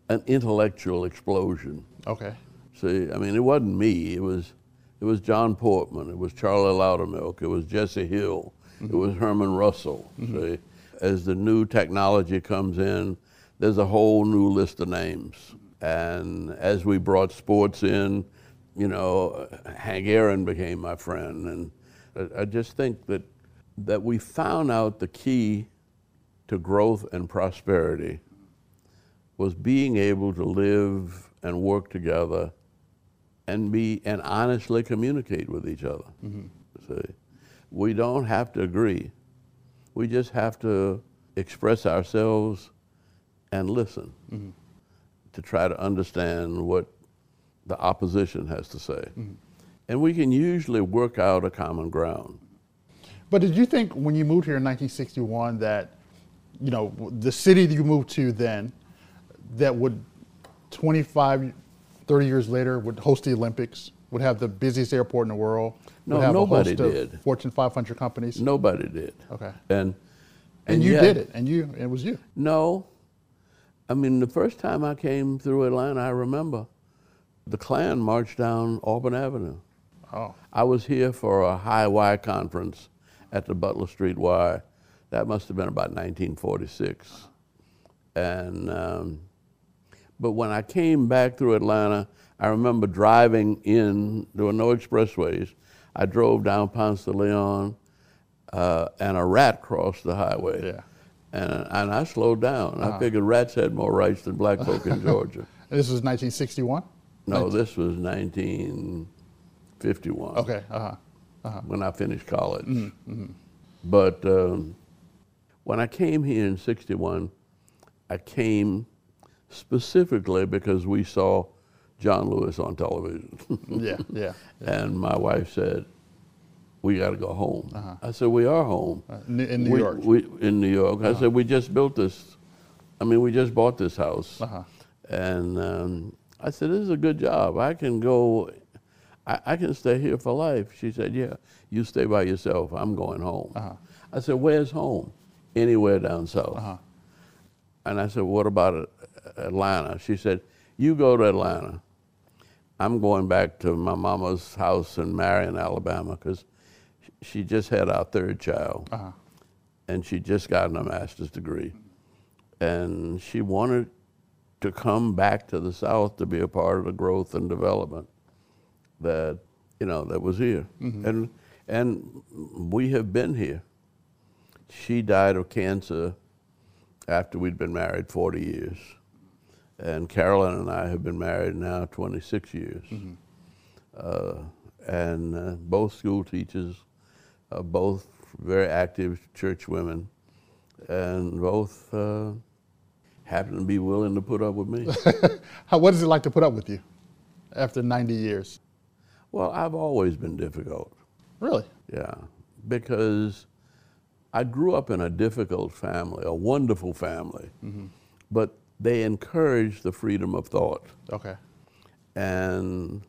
an intellectual explosion. Okay. See, I mean, it wasn't me. It was, it was John Portman. It was Charlie Loudermilk. It was Jesse Hill. It mm-hmm. was Herman Russell. Mm-hmm. See, as the new technology comes in, there's a whole new list of names. And as we brought sports in, you know, Hank Aaron became my friend, and I, just think that that we found out the key to growth and prosperity was being able to live and work together and be and honestly communicate with each other. Mm-hmm. See, we don't have to agree. We just have to express ourselves and listen mm-hmm. to try to understand what the opposition has to say. Mm-hmm. And we can usually work out a common ground. But did you think when you moved here in 1961 that, you know, the city that you moved to then, that would 25, 30 years later would host the Olympics, would have the busiest airport in the world? No, would have nobody a host of did. Fortune 500 companies. Nobody did. Okay. And And, you yet- did it, and you it was you. No. I mean, the first time I came through Atlanta, I remember the Klan marched down Auburn Avenue. Oh. I was here for a Hi-Y conference at the Butler Street Y. That must have been about 1946. And, um, but when I came back through Atlanta, I remember driving in, there were no expressways. I drove down Ponce de Leon, uh, and a rat crossed the highway. Yeah. And, and I slowed down. Uh-huh. I figured rats had more rights than black folk in Georgia. This was 1961. No, 19 this was 1951. Okay. Uh huh. Uh-huh. When I finished college. Mhm, mhm. But um, when I came here in 61, I came specifically because we saw John Lewis on television. Yeah, yeah, And my wife said, we got to go home. Uh-huh. I said, we are home. in- in New We- York. We, in New York. I Uh-huh. said, we just built this. I mean, we just bought this house. Uh-huh. And um, I said, this is a good job. I can go, I, I can stay here for life. She said, yeah, you stay by yourself. I'm going home. Uh-huh. I said, where's home? Anywhere down south. Uh-huh. And I said, what about Atlanta? She said, you go to Atlanta. I'm going back to my mama's house in Marion, Alabama, because she just had our third child. Uh-huh. And she just gotten a master's degree. And she wanted to come back to the South to be a part of the growth and development that, you know, that was here. Mhm. And, and we have been here. She died of cancer after we'd been married 40 years. And Carolyn and I have been married now 26 years. Uh, and uh, both school teachers, uh, both very active church women, and both uh, happen to be willing to put up with me. How, what is it like to put up with you after 90 years? well, I've always been difficult. Really? Yeah, because I grew up in a difficult family, a wonderful family, mm-hmm. but they encouraged the freedom of thought. Okay. And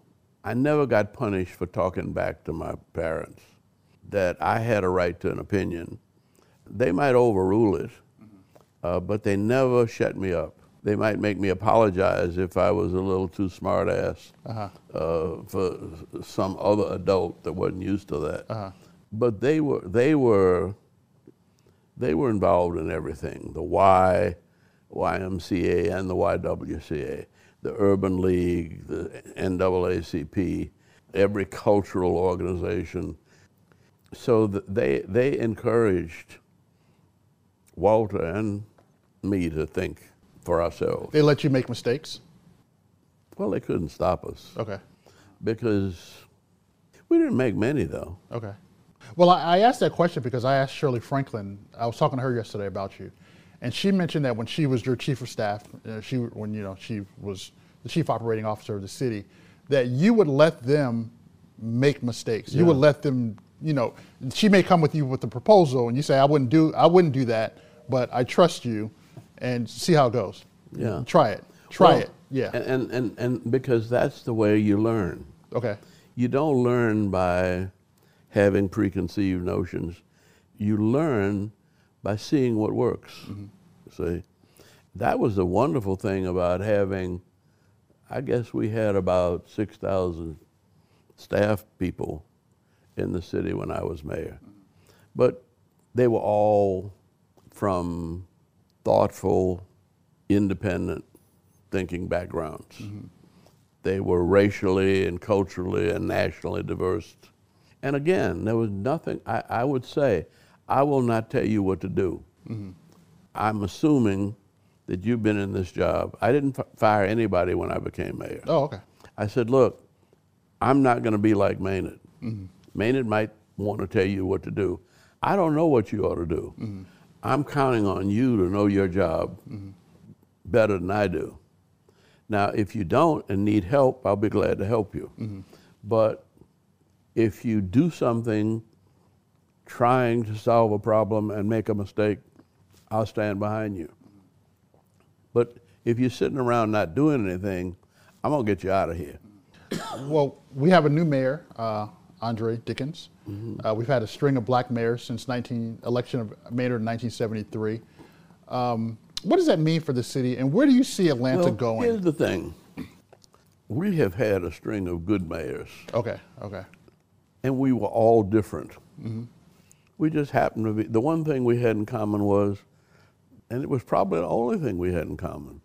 I never got punished for talking back to my parents that I had a right to an opinion. They might overrule it, uh, but they never shut me up. They might make me apologize if I was a little too smart ass Uh-huh. uh, for some other adult that wasn't used to that. Uh-huh. But they were they were they were involved in everything. The Y, YMCA and the YWCA, the Urban League, the NAACP, every cultural organization. so th- they they encouraged Walter and me to think for ourselves. They let you make mistakes. Well, they couldn't stop us. Okay. Because we didn't make many though. Okay. Well, I, I asked that question because I asked Shirley Franklin. I was talking to her yesterday about you, and she mentioned that when she was your chief of staff, uh, she when you know she was the chief operating officer of the city, that you would let them make mistakes. You would let them, you know, she may come with you with a proposal, and you say, "I wouldn't do, I wouldn't do that, but I trust you, and see how it goes. Yeah. Try it. Try Well, it. Yeah. And, and, and, and because that's the way you learn. Okay. You don't learn by having preconceived notions. You learn by seeing what works. Mm-hmm. See, that was the wonderful thing about having. I guess we had about six thousand staff people in the city when I was mayor, mm-hmm. but they were all from thoughtful, independent thinking backgrounds. Mm-hmm. They were racially and culturally and nationally diverse. And again, there was nothing, I, I would say, I will not tell you what to do. Mm-hmm. I'm assuming that you've been in this job. I didn't f- fire anybody when I became mayor. Oh, okay. I said, look, I'm not going to be like Maynard. Mhm. Maynard might want to tell you what to do. I don't know what you ought to do. Mm-hmm. I'm counting on you to know your job better than I do. Now, if you don't and need help, I'll be glad to help you. But if you do something trying to solve a problem and make a mistake, I'll stand behind you. But if you're sitting around not doing anything, I'm going to get you out of here. Well, we have a new mayor, uh, Andre Dickens. Mm-hmm. Uh, we've had a string of black mayors since 19, election of mayor in 1973. Um, what does that mean for the city, and where do you see Atlanta Well, going? Here's the thing. We have had a string of good mayors. Okay, okay. And we were all different. Mm-hmm. We just happened to be, the one thing we had in common was, and it was probably the only thing we had in common.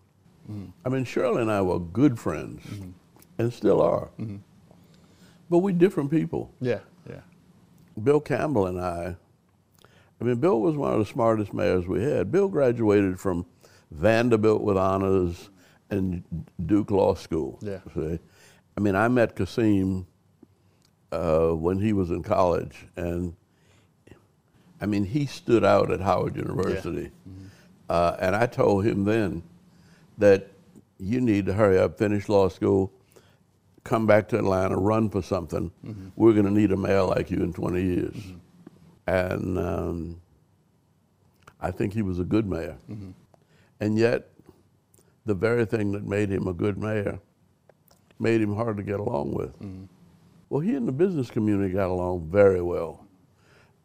I mean, Shirley and I were good friends and still are. But we're different people. Yeah. Bill Campbell and I, I mean, Bill was one of the smartest mayors we had. Bill graduated from Vanderbilt with honors and Duke Law School. Yeah. See? I mean, I met Kasim uh, when he was in college, and I mean, he stood out at Howard University. Uh, and I told him then that you need to hurry up, finish law school, come back to Atlanta, run for something. Mm-hmm. We're going to need a mayor like you in 20 years. Mm-hmm. And um, I think he was a good mayor. Mm-hmm. And yet, the very thing that made him a good mayor made him hard to get along with. Well, he and the business community got along very well.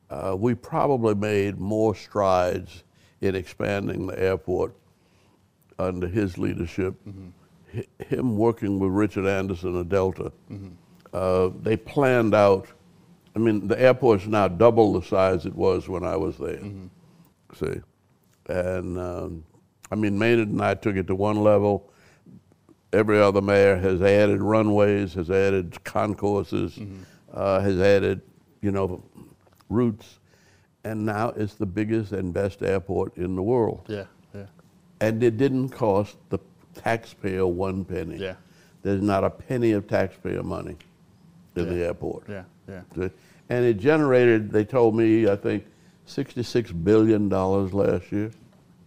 Uh, we probably made more strides in expanding the airport under his leadership. Hi- Him working with Richard Anderson of Delta, uh, they planned out. I mean, the airport's now double the size it was when I was there. See, and um, I mean, Maynard and I took it to one level. Every other mayor has added runways, has added concourses, uh, has added, you know, routes, and now it's the biggest and best airport in the world. Yeah, yeah. And it didn't cost the taxpayer one penny. Yeah. There's not a penny of taxpayer money in the airport. Yeah, yeah. See? And it generated, they told me, I think, $66 billion last year.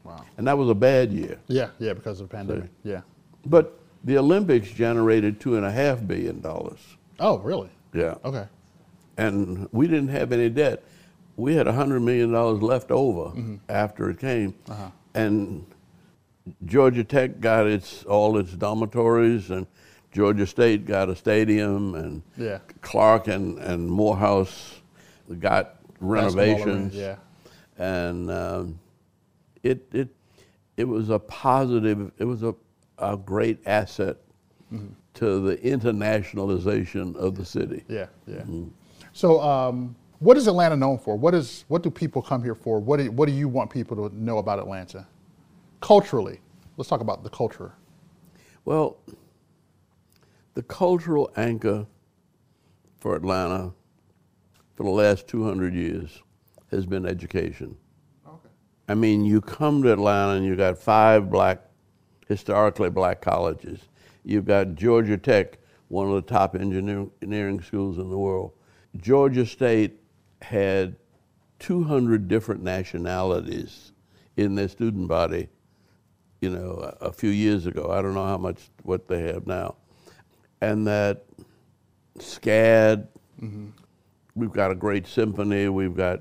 Wow. And that was a bad year. Yeah, yeah, because of the pandemic. Yeah. But the Olympics generated $2.5 billion. Oh, really? Yeah. Okay. And we didn't have any debt. We had $100 million left over after it came. Uh-huh. And Georgia Tech got its all its dormitories, and Georgia State got a stadium, and Yeah. Clark and, and Morehouse got renovations. Yeah. And um, it, it, it was a positive, it was a, a great asset Mhm. to the internationalization of the city. Yeah, yeah. Mhm. So, um, what is Atlanta known for? What is what do people come here for? What do, what do you want people to know about Atlanta? Culturally, let's talk about the culture. Well, the cultural anchor for Atlanta for the last 200 years has been education. Okay. I mean, you come to Atlanta and you got five black, historically black colleges. You've got Georgia Tech, one of the top engineering schools in the world. Georgia State had 200 different nationalities in their student body, you know, a, a few years ago. I don't know how much what they have now. And that SCAD, mm-hmm. we've got a great symphony, we've got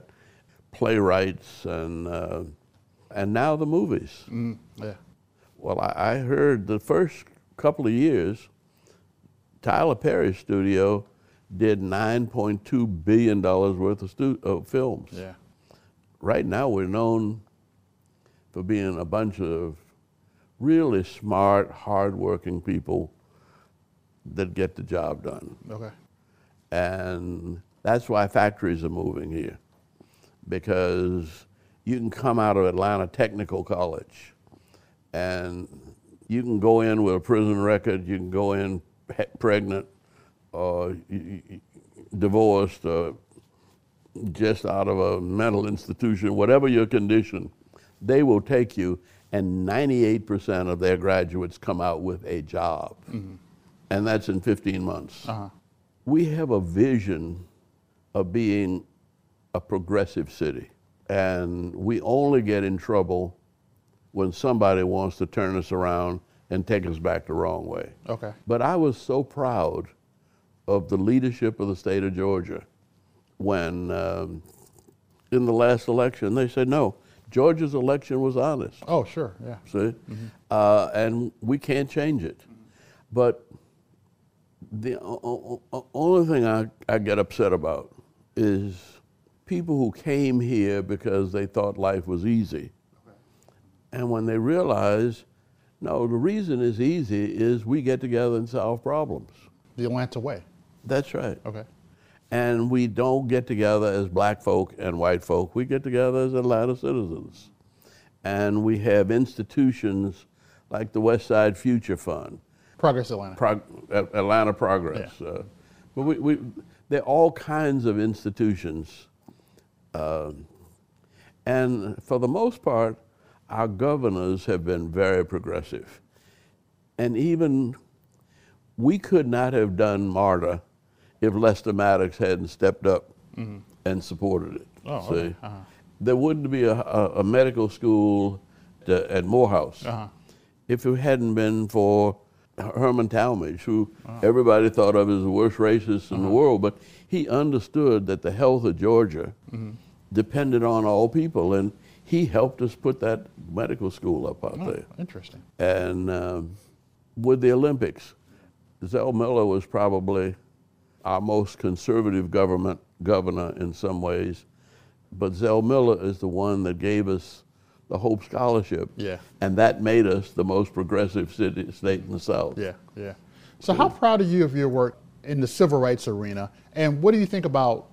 playwrights, and uh, and now the movies. Mm, yeah. Well, I, I, heard the first couple of years, Tyler Perry's studio did 9.2 billion dollars worth of, stu- of films. Yeah. Right now, we're known for being a bunch of really smart, hardworking people that get the job done. Okay. And that's why factories are moving here because you can come out of Atlanta Technical College and you can go in with a prison record, you can go in pregnant or divorced or just out of a mental institution, whatever your condition, they will take you, and 98% of their graduates come out with a job. Mm-hmm. And that's in 15 months. Uh-huh. We have a vision of being a progressive city. And we only get in trouble when somebody wants to turn us around and take us back the wrong way. Okay. But I was so proud of the leadership of the state of Georgia when, um, in the last election, they said, no, Georgia's election was honest. Oh, sure, yeah. See? Mm-hmm. Uh, and we can't change it. But the only thing I, I get upset about is people who came here because they thought life was easy. Okay. And when they realize, no, the reason it's easy is we get together and solve problems. The Atlanta way. That's right. Okay. And we don't get together as black folk and white folk. We get together as Atlanta citizens. And we have institutions like the West Side Future Fund. Progress Atlanta. Prog- Atlanta Progress. Yeah. Uh, but we, we, there are all kinds of institutions um, and for the most part, our governors have been very progressive. And even we could not have done MARTA if Lester Maddox hadn't stepped up mm-hmm. and supported it. Oh, see? Okay. Uh-huh. There wouldn't be a, a, a medical school to, at Morehouse uh-huh. if it hadn't been for Herman Talmadge, who uh-huh. everybody thought of as the worst racist in the uh-huh. world, but he understood that the health of Georgia mm-hmm. depended on all people, and he helped us put that medical school up out oh, there. Interesting. And um, with the Olympics, Zell Miller was probably our most conservative government governor in some ways, but Zell Miller is the one that gave us the Hope Scholarship. Yeah. And that made us the most progressive city, state in the South. Yeah, yeah. So, how proud are you of your work in the civil rights arena. And what do you think about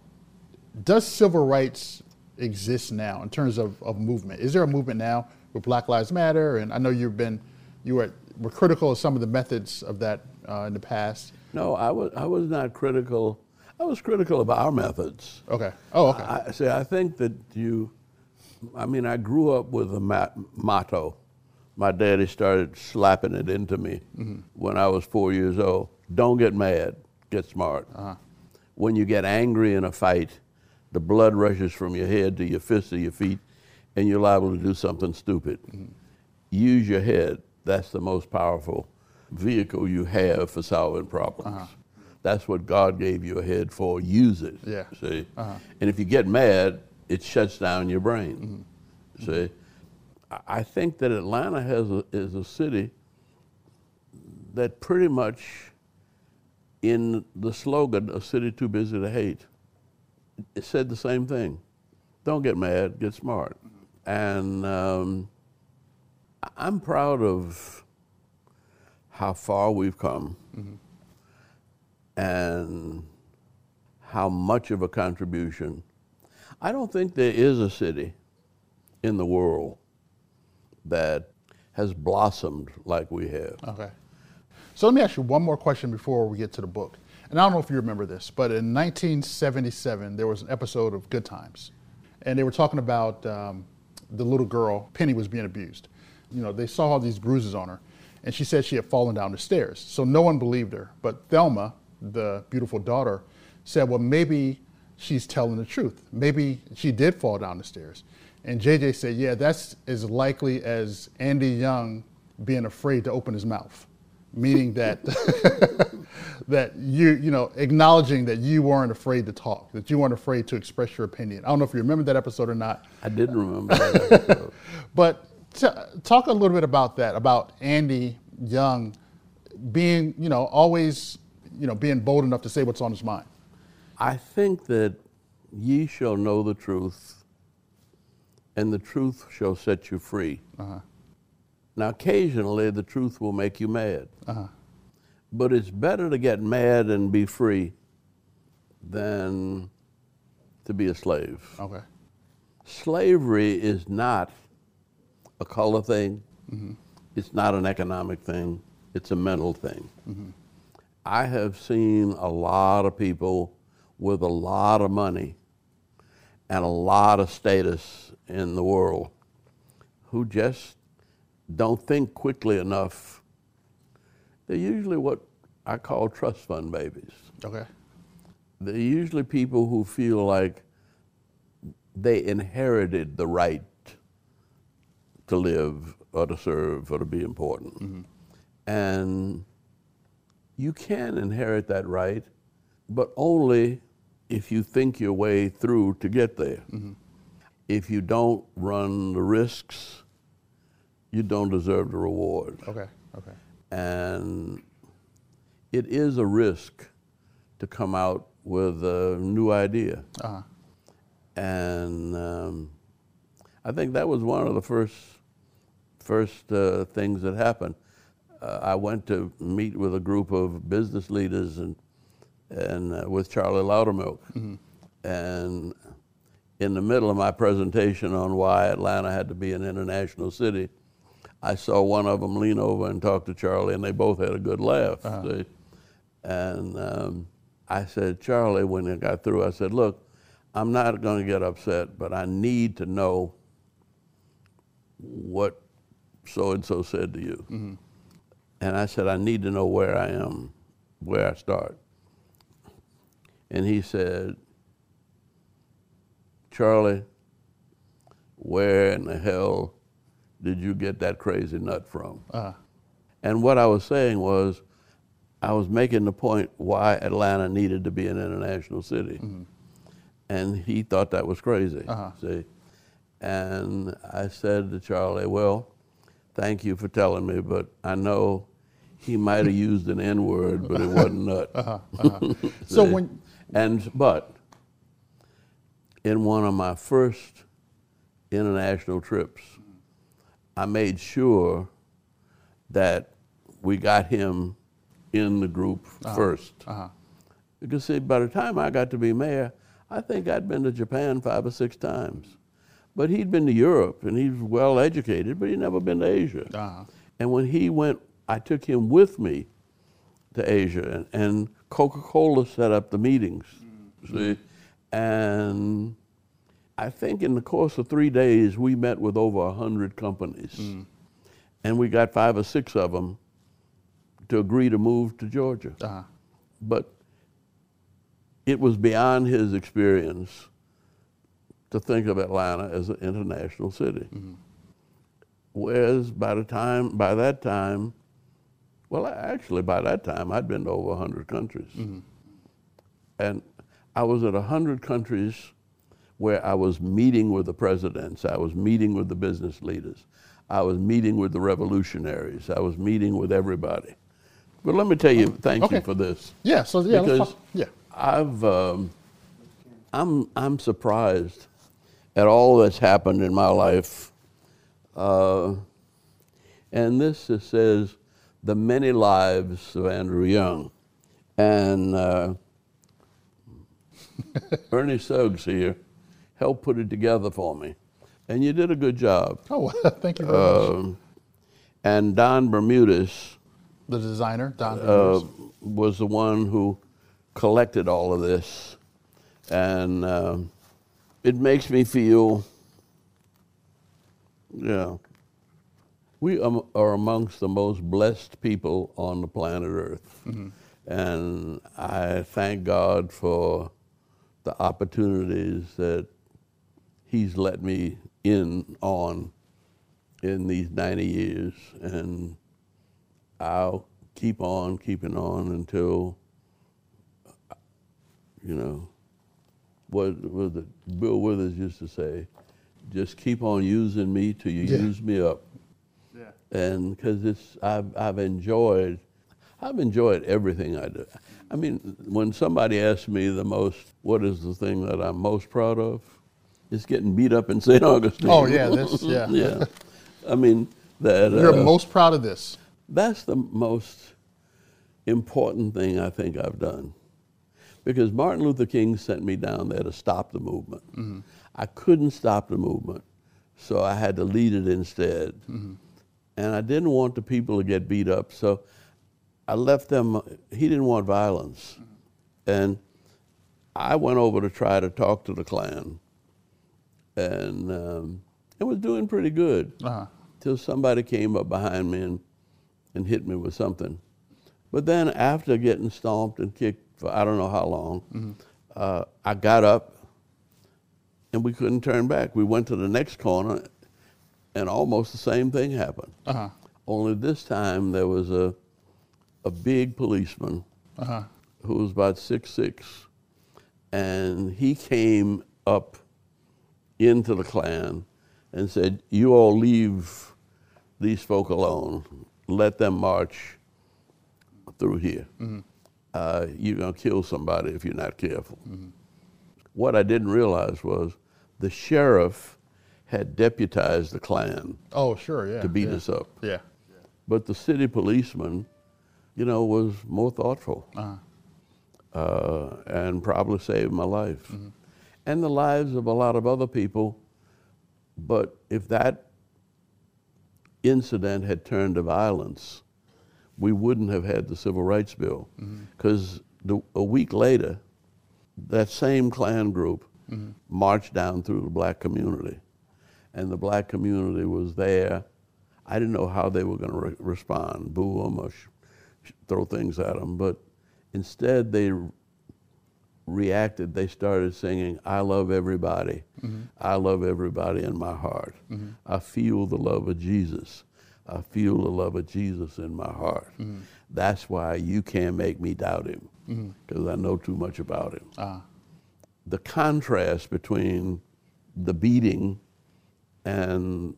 does civil rights exist now in terms of, of movement? Is there a movement now with Black Lives Matter? And I know you've been you were, were critical of some of the methods of that uh, in the past. No, I was I was not critical. I was critical of our methods. Okay. Oh, okay. I, see, I think that you. I mean, I grew up with a mat, motto. My daddy started slapping it into me mm-hmm. when I was four years old. Don't get mad get smart. Uh-huh. When you get angry in a fight, the blood rushes from your head to your fists to your feet, and you're liable to do something stupid. Mm-hmm. Use your head. That's the most powerful vehicle you have for solving problems. Uh-huh. That's what God gave you a head for. Use it. Yeah. See? Uh-huh. And if you get mad, it shuts down your brain. Mm-hmm. See? I think that Atlanta has a, is a city that pretty much in the slogan, A City Too Busy to Hate, it said the same thing. Don't get mad, get smart. And um, I'm proud of how far we've come mm-hmm. and how much of a contribution. I don't think there is a city in the world that has blossomed like we have. Okay. So let me ask you one more question before we get to the book. And I don't know if you remember this, but in 1977, there was an episode of Good Times. And they were talking about um, the little girl, Penny, was being abused. You know, they saw all these bruises on her, and she said she had fallen down the stairs. So no one believed her. But Thelma, the beautiful daughter, said, well, maybe she's telling the truth. Maybe she did fall down the stairs. And JJ said, yeah, that's as likely as Andy Young being afraid to open his mouth, meaning that that you you know acknowledging that you weren't afraid to talk, that you weren't afraid to express your opinion. I don't know if you remember that episode or not. I didn't remember that episode. but talk a little bit about that, about Andy Young being you know always you know being bold enough to say what's on his mind. I think that ye shall know the truth, and the truth shall set you free. Uh-huh. Now, occasionally, the truth will make you mad. Uh-huh. But it's better to get mad and be free than to be a slave. Okay. Slavery is not a color thing, Mm-hmm. it's not an economic thing, it's a mental thing. Mm-hmm. I have seen a lot of people with a lot of money and a lot of status in the world who just don't think quickly enough. They're usually what I call trust fund babies. Okay. They're usually people who feel like they inherited the right to live or to serve or to be important. And you can inherit that right, but only if you think your way through to get there. If you don't run the risks, you don't deserve the reward. Okay. Okay. And it is a risk to come out with a new idea. Uh-huh. And um, I think that was one of the first first uh, things that happened. Uh, I went to meet with a group of business leaders and and uh, with Charlie Loudermilk, and in the middle of my presentation on why Atlanta had to be an international city, I saw one of them lean over and talk to Charlie, and they both had a good laugh. see. And um, I said, Charlie, when it got through, I said, look, I'm not going to get upset, but I need to know what so and so said to you. And I said, I need to know where I am, where I start. And he said, Charlie, where in the hell did you get that crazy nut from? Uh-huh. And what I was saying was, I was making the point why Atlanta needed to be an international city. And he thought that was crazy, Uh-huh. see? And I said to Charlie, well, thank you for telling me, but I know he might have used an N word, but it wasn't nut. Uh-huh, uh-huh. So when- and but in one of my first international trips, I made sure that we got him in the group Uh-huh, first. uh-huh. Because see, by the time I got to be mayor, I think I'd been to Japan five or six times. But he'd been to Europe and he's well educated, but he'd never been to Asia. Uh-huh. And when he went, I took him with me to Asia, and, and Coca Cola set up the meetings. See? And I think in the course of three days, we met with over 100 companies. And we got five or six of them to agree to move to Georgia. Uh-huh. But it was beyond his experience to think of Atlanta as an international city. Whereas by the time, by that time, well, actually by that time, I'd been to over 100 countries. And I was at 100 countries where I was meeting with the presidents, I was meeting with the business leaders, I was meeting with the revolutionaries, I was meeting with everybody. But let me tell you, thank Okay. you for this. Yeah, so, yeah, because yeah. I've, um, I'm, I'm surprised at all that's happened in my life. Uh, and this is, says, The Many Lives of Andrew Young. And uh, Ernie Suggs here helped put it together for me. And you did a good job. Oh, thank you very much. Um, and Don Bermudez The designer, Don uh, was the one who collected all of this, and um, it makes me feel, yeah, we are amongst the most blessed people on the planet Earth. Mm-hmm. And I thank God for the opportunities that He's let me in on in these 90 years. And I'll keep on keeping on until, you know, what, what the, Bill Withers used to say, just keep on using me till you Yeah. use me up. Yeah. And because it's, I've, I've enjoyed, I've enjoyed everything I do. I mean, when somebody asks me the most, what is the thing that I'm most proud of? It's getting beat up in St. Augustine. Oh, yeah, this- yeah. yeah. I mean, that. You're uh, most proud of this. That's the most important thing I think I've done. Because Martin Luther King sent me down there to stop the movement. Mhm. I couldn't stop the movement, so I had to lead it instead. Mhm. And I didn't want the people to get beat up, so I left them. He didn't want violence. And I went over to try to talk to the Klan, and um, it was doing pretty good Uh-huh. till somebody came up behind me and, and hit me with something. But then after getting stomped and kicked for I don't know how long, Mhm. uh, I got up and we couldn't turn back. We went to the next corner and almost the same thing happened. Uh-huh. Only this time there was a, a big policeman Uh-huh. who was about six six, and he came up into the Klan and said, "You all leave these folk alone. Let them march through here. Mhm. Uh, you're gonna kill somebody if you're not careful." What I didn't realize was the sheriff had deputized the Klan Oh, sure, yeah. to beat yeah. us up. Yeah. But the city policeman, you know, was more thoughtful Uh-huh. uh, and probably saved my life Mm-hmm. and the lives of a lot of other people. But if that incident had turned to violence, we wouldn't have had the Civil Rights Bill. Because a week later, that same Klan group Mhm. marched down through the black community. And the black community was there. I didn't know how they were going to re- respond, boo them or sh- sh- throw things at them. But instead, they r- reacted. They started singing, I love everybody. Mhm. I love everybody in my heart. I feel the love of Jesus. I feel the love of Jesus in my heart. Mhm. That's why you can't make me doubt him because I know too much about him. Ah. The contrast between the beating and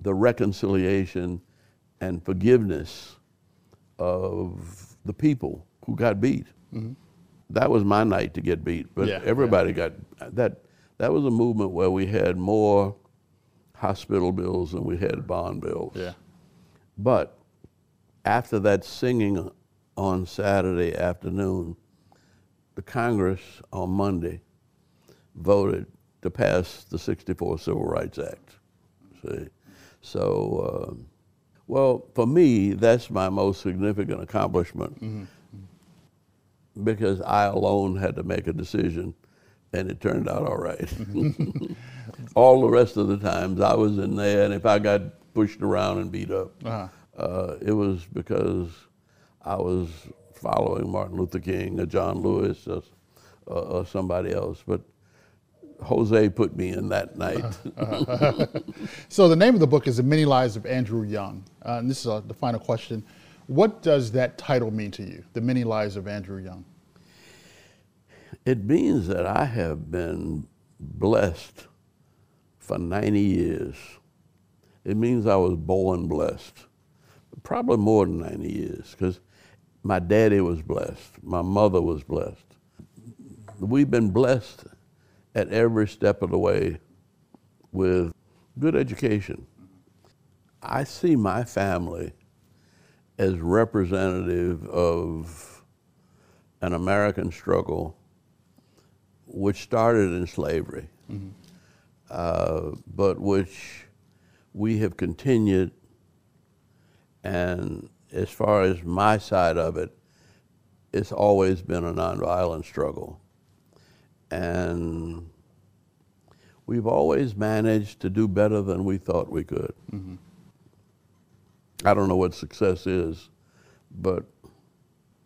the reconciliation and forgiveness of the people who got beat. Mhm. That was my night to get beat, but Yeah, everybody got that. That was a movement where we had more hospital bills than we had bond bills. Yeah. But after that singing on Saturday afternoon, the Congress on Monday voted to pass the 64 Civil Rights Act. See? So, um, well, for me, that's my most significant accomplishment Mhm. because I alone had to make a decision and it turned out all right. all the rest of the times I was in there, and if I got pushed around and beat up, Uh-huh. uh, it was because I was following Martin Luther King or John Lewis or, or, or somebody else. But Hosea put me in that night. Uh-huh. so the name of the book is The Many Lives of Andrew Young. Uh, and this is uh, the final question. What does that title mean to you, The Many Lives of Andrew Young? It means that I have been blessed for 90 years. It means I was born blessed. Probably more than 90 years, because my daddy was blessed, my mother was blessed. We've been blessed at every step of the way with good education. I see my family as representative of an American struggle which started in slavery, uh, but which we have continued. And as far as my side of it, it's always been a nonviolent struggle. And we've always managed to do better than we thought we could. Mm-hmm. I don't know what success is, but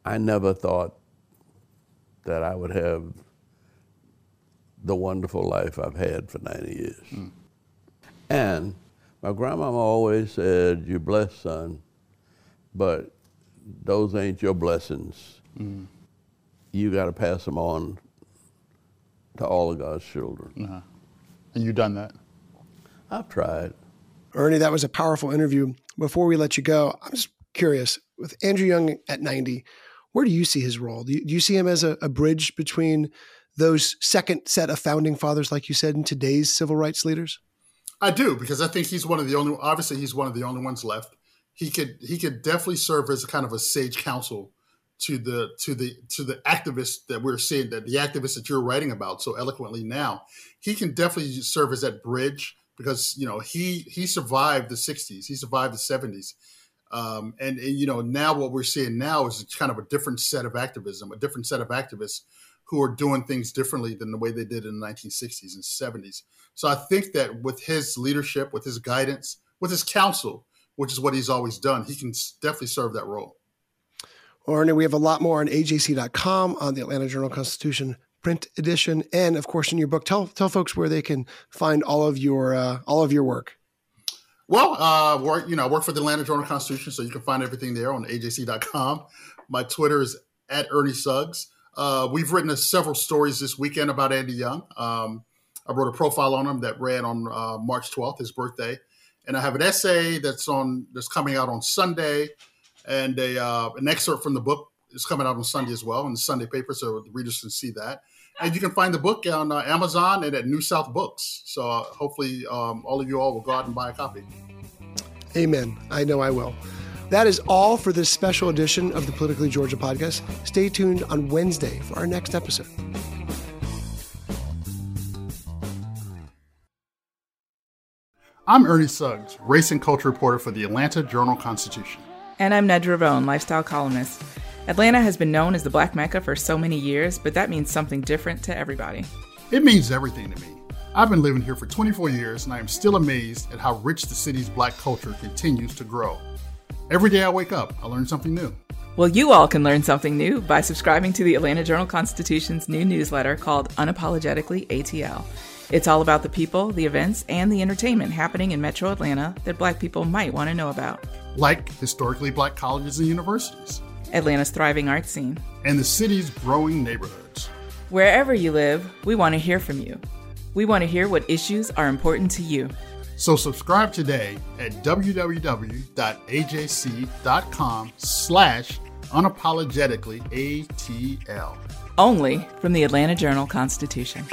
I never thought that I would have the wonderful life I've had for 90 years. Mm. And my grandmama always said, You're blessed, son, but those ain't your blessings. Mm. You got to pass them on to all of God's children. Uh-huh. And you've done that? I've tried. Ernie, that was a powerful interview. Before we let you go, I'm just curious with Andrew Young at 90, where do you see his role? Do you, do you see him as a, a bridge between those second set of founding fathers, like you said, in today's civil rights leaders? I do because I think he's one of the only. Obviously, he's one of the only ones left. He could he could definitely serve as a kind of a sage counsel to the to the to the activists that we're seeing that the activists that you're writing about so eloquently now. He can definitely serve as that bridge because you know he he survived the 60s, he survived the 70s. Um, and, and, you know now what we're seeing now is kind of a different set of activism, a different set of activists who are doing things differently than the way they did in the 1960s and 70s. So I think that with his leadership, with his guidance, with his counsel, which is what he's always done, he can definitely serve that role. Or we have a lot more on ajc.com on the Atlanta Journal Constitution print edition, and of course in your book. Tell tell folks where they can find all of your uh, all of your work. Well, uh, work you know, I work for the Atlanta Journal Constitution, so you can find everything there on ajc.com. My Twitter is at Ernie Suggs. Uh, we've written several stories this weekend about Andy Young. Um, I wrote a profile on him that ran on uh, March 12th, his birthday, and I have an essay that's on that's coming out on Sunday, and a uh, an excerpt from the book is coming out on Sunday as well in the Sunday paper, so the readers can see that. And you can find the book on uh, Amazon and at New South Books. So uh, hopefully, um, all of you all will go out and buy a copy. Amen. I know I will. That is all for this special edition of the Politically Georgia podcast. Stay tuned on Wednesday for our next episode. I'm Ernie Suggs, race and culture reporter for the Atlanta Journal Constitution. And I'm Nedra Rhone, lifestyle columnist. Atlanta has been known as the Black Mecca for so many years, but that means something different to everybody. It means everything to me. I've been living here for 24 years, and I am still amazed at how rich the city's black culture continues to grow. Every day I wake up, I learn something new. Well, you all can learn something new by subscribing to the Atlanta Journal Constitution's new newsletter called Unapologetically ATL. It's all about the people, the events, and the entertainment happening in metro Atlanta that black people might want to know about. Like historically black colleges and universities, Atlanta's thriving art scene, and the city's growing neighborhoods. Wherever you live, we want to hear from you. We want to hear what issues are important to you. So subscribe today at www.ajc.com slash unapologetically ATL. Only from the Atlanta Journal Constitution.